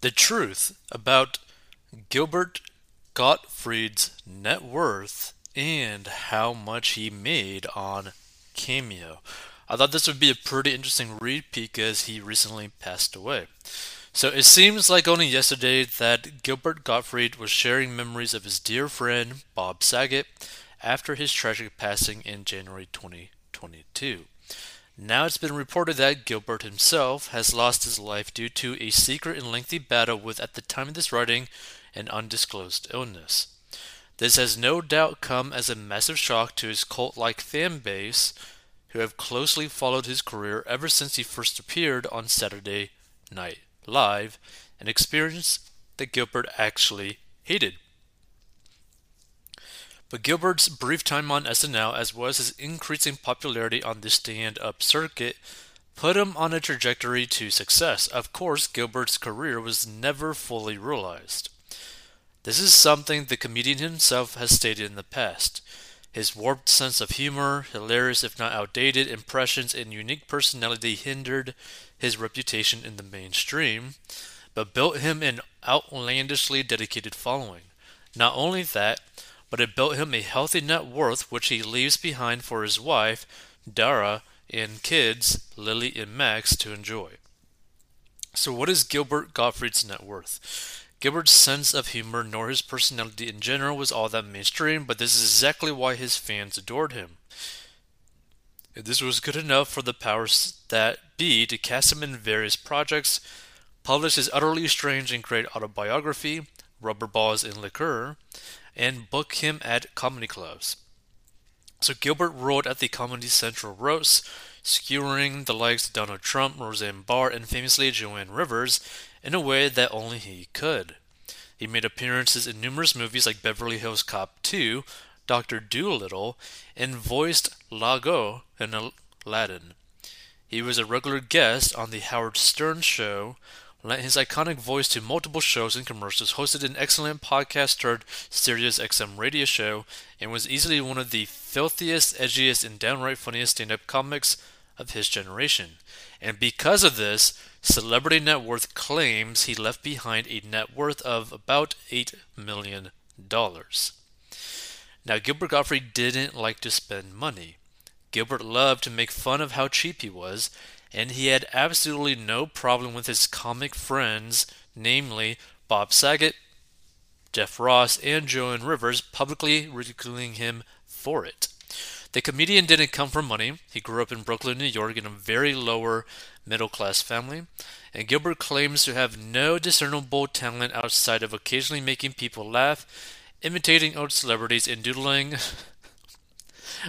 The truth about Gilbert Gottfried's net worth and how much he made on Cameo. I thought this would be a pretty interesting read because he recently passed away. So it seems like only yesterday that Gilbert Gottfried was sharing memories of his dear friend Bob Saget after his tragic passing in January 2022. Now it's been reported that Gilbert himself has lost his life due to a secret and lengthy battle with, at the time of this writing, an undisclosed illness. This has no doubt come as a massive shock to his cult like fan base, who have closely followed his career ever since he first appeared on Saturday Night Live, an experience that Gilbert actually hated. But Gilbert's brief time on SNL, as well as his increasing popularity on the stand up circuit, put him on a trajectory to success. Of course, Gilbert's career was never fully realized. This is something the comedian himself has stated in the past. His warped sense of humor, hilarious if not outdated impressions, and unique personality hindered his reputation in the mainstream, but built him an outlandishly dedicated following. Not only that, but it built him a healthy net worth which he leaves behind for his wife, Dara, and kids, Lily and Max, to enjoy. So, what is Gilbert Gottfried's net worth? Gilbert's sense of humor nor his personality in general was all that mainstream, but this is exactly why his fans adored him. This was good enough for the powers that be to cast him in various projects, publish his utterly strange and great autobiography, Rubber Balls and Liquor, and book him at comedy clubs. So Gilbert wrote at the Comedy Central roast, skewering the likes of Donald Trump, Roseanne Barr, and famously Joan Rivers in a way that only he could. He made appearances in numerous movies like Beverly Hills Cop 2, Dr. Dolittle, and voiced Iago in Aladdin. He was a regular guest on The Howard Stern Show, lent his iconic voice to multiple shows and commercials, hosted an excellent podcast turned Sirius XM radio show, and was easily one of the filthiest, edgiest, and downright funniest stand up comics of his generation. And because of this, Celebrity Net Worth claims he left behind a net worth of about $8 million. Now, Gilbert Gottfried didn't like to spend money. Gilbert loved to make fun of how cheap he was, and he had absolutely no problem with his comic friends, namely Bob Saget, Jeff Ross, and Joan Rivers, publicly ridiculing him for it. The comedian didn't come from money. He grew up in Brooklyn, New York, in a very lower middle class family, and Gilbert claims to have no discernible talent outside of occasionally making people laugh, imitating old celebrities, and doodling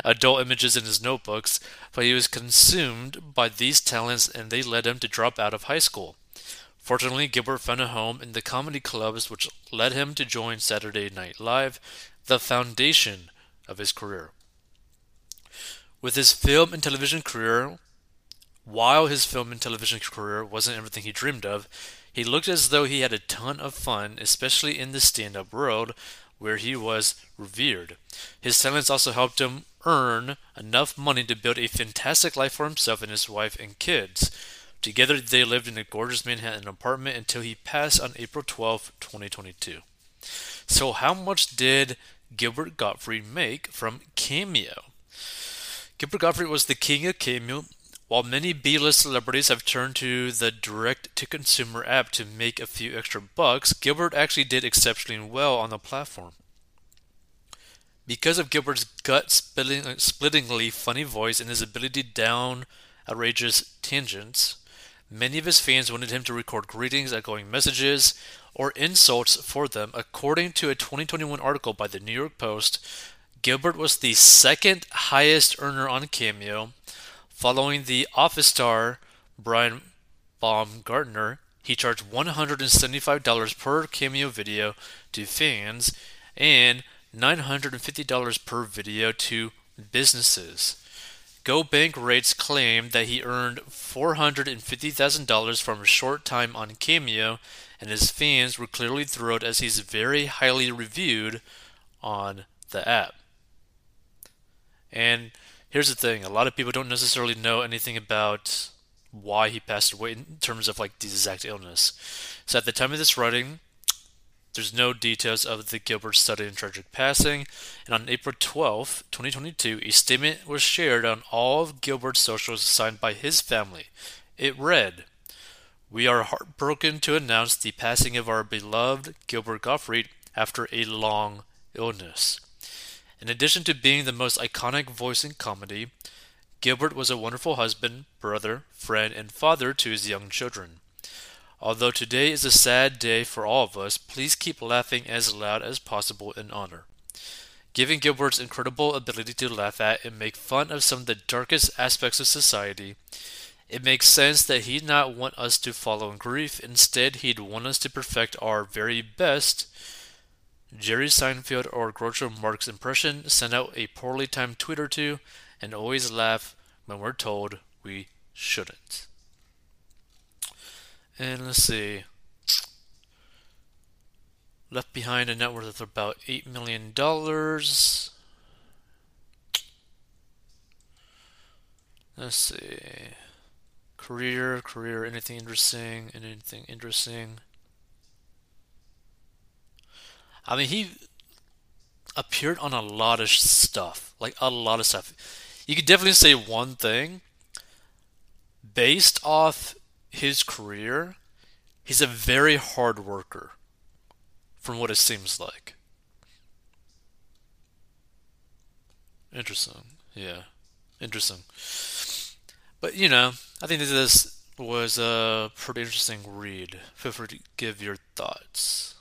adult images in his notebooks, but he was consumed by these talents and they led him to drop out of high school. Fortunately, Gilbert found a home in the comedy clubs, which led him to join Saturday Night Live, the foundation of his career. With his film and television career, while his film and television career wasn't everything he dreamed of, he looked as though he had a ton of fun, especially in the stand up world, where he was revered. His talents also helped him earn enough money to build a fantastic life for himself and his wife and kids. Together, they lived in a gorgeous Manhattan apartment until he passed on April 12, 2022. So, how much did Gilbert Gottfried make from Cameo? Gilbert Gottfried was the king of Cameo. While many B list celebrities have turned to the direct to consumer app to make a few extra bucks, Gilbert actually did exceptionally well on the platform. Because of Gilbert's gut splittingly funny voice and his ability to down outrageous tangents, many of his fans wanted him to record greetings, outgoing messages, or insults for them. According to a 2021 article by the New York Post, Gilbert was the second highest earner on Cameo, following the office star Brian Baumgartner. He charged $175 per Cameo video to fans and $950 per video to businesses. GoBank rates claim that he earned $450,000 from a short time on Cameo, and his fans were clearly thrilled as he's very highly reviewed on the app. And here's the thing a lot of people don't necessarily know anything about why he passed away in terms of like the exact illness. So at the time of this writing, there's no details of the Gilbert sudden and tragic passing, and on April 12, 2022, a statement was shared on all of Gilbert's socials signed by his family. It read, We are heartbroken to announce the passing of our beloved Gilbert Gottfried after a long illness. In addition to being the most iconic voice in comedy, Gilbert was a wonderful husband, brother, friend, and father to his young children. Although today is a sad day for all of us, please keep laughing as loud as possible in honor. Given Gilbert's incredible ability to laugh at and make fun of some of the darkest aspects of society, it makes sense that he'd not want us to follow in grief. Instead, he'd want us to perfect our very best. Jerry Seinfeld or Groucho Marx impression, send out a poorly timed tweet or two, and always laugh when we're told we shouldn't. And let's see. Left behind a net worth of about $8 million. Let's see. Career, career, anything interesting, anything interesting. I mean, he appeared on a lot of stuff. Like, a lot of stuff. You could definitely say one thing. Based off his career, he's a very hard worker, from what it seems like. Interesting. Yeah. Interesting. But, you know, I think this was a pretty interesting read. Feel free to give your thoughts.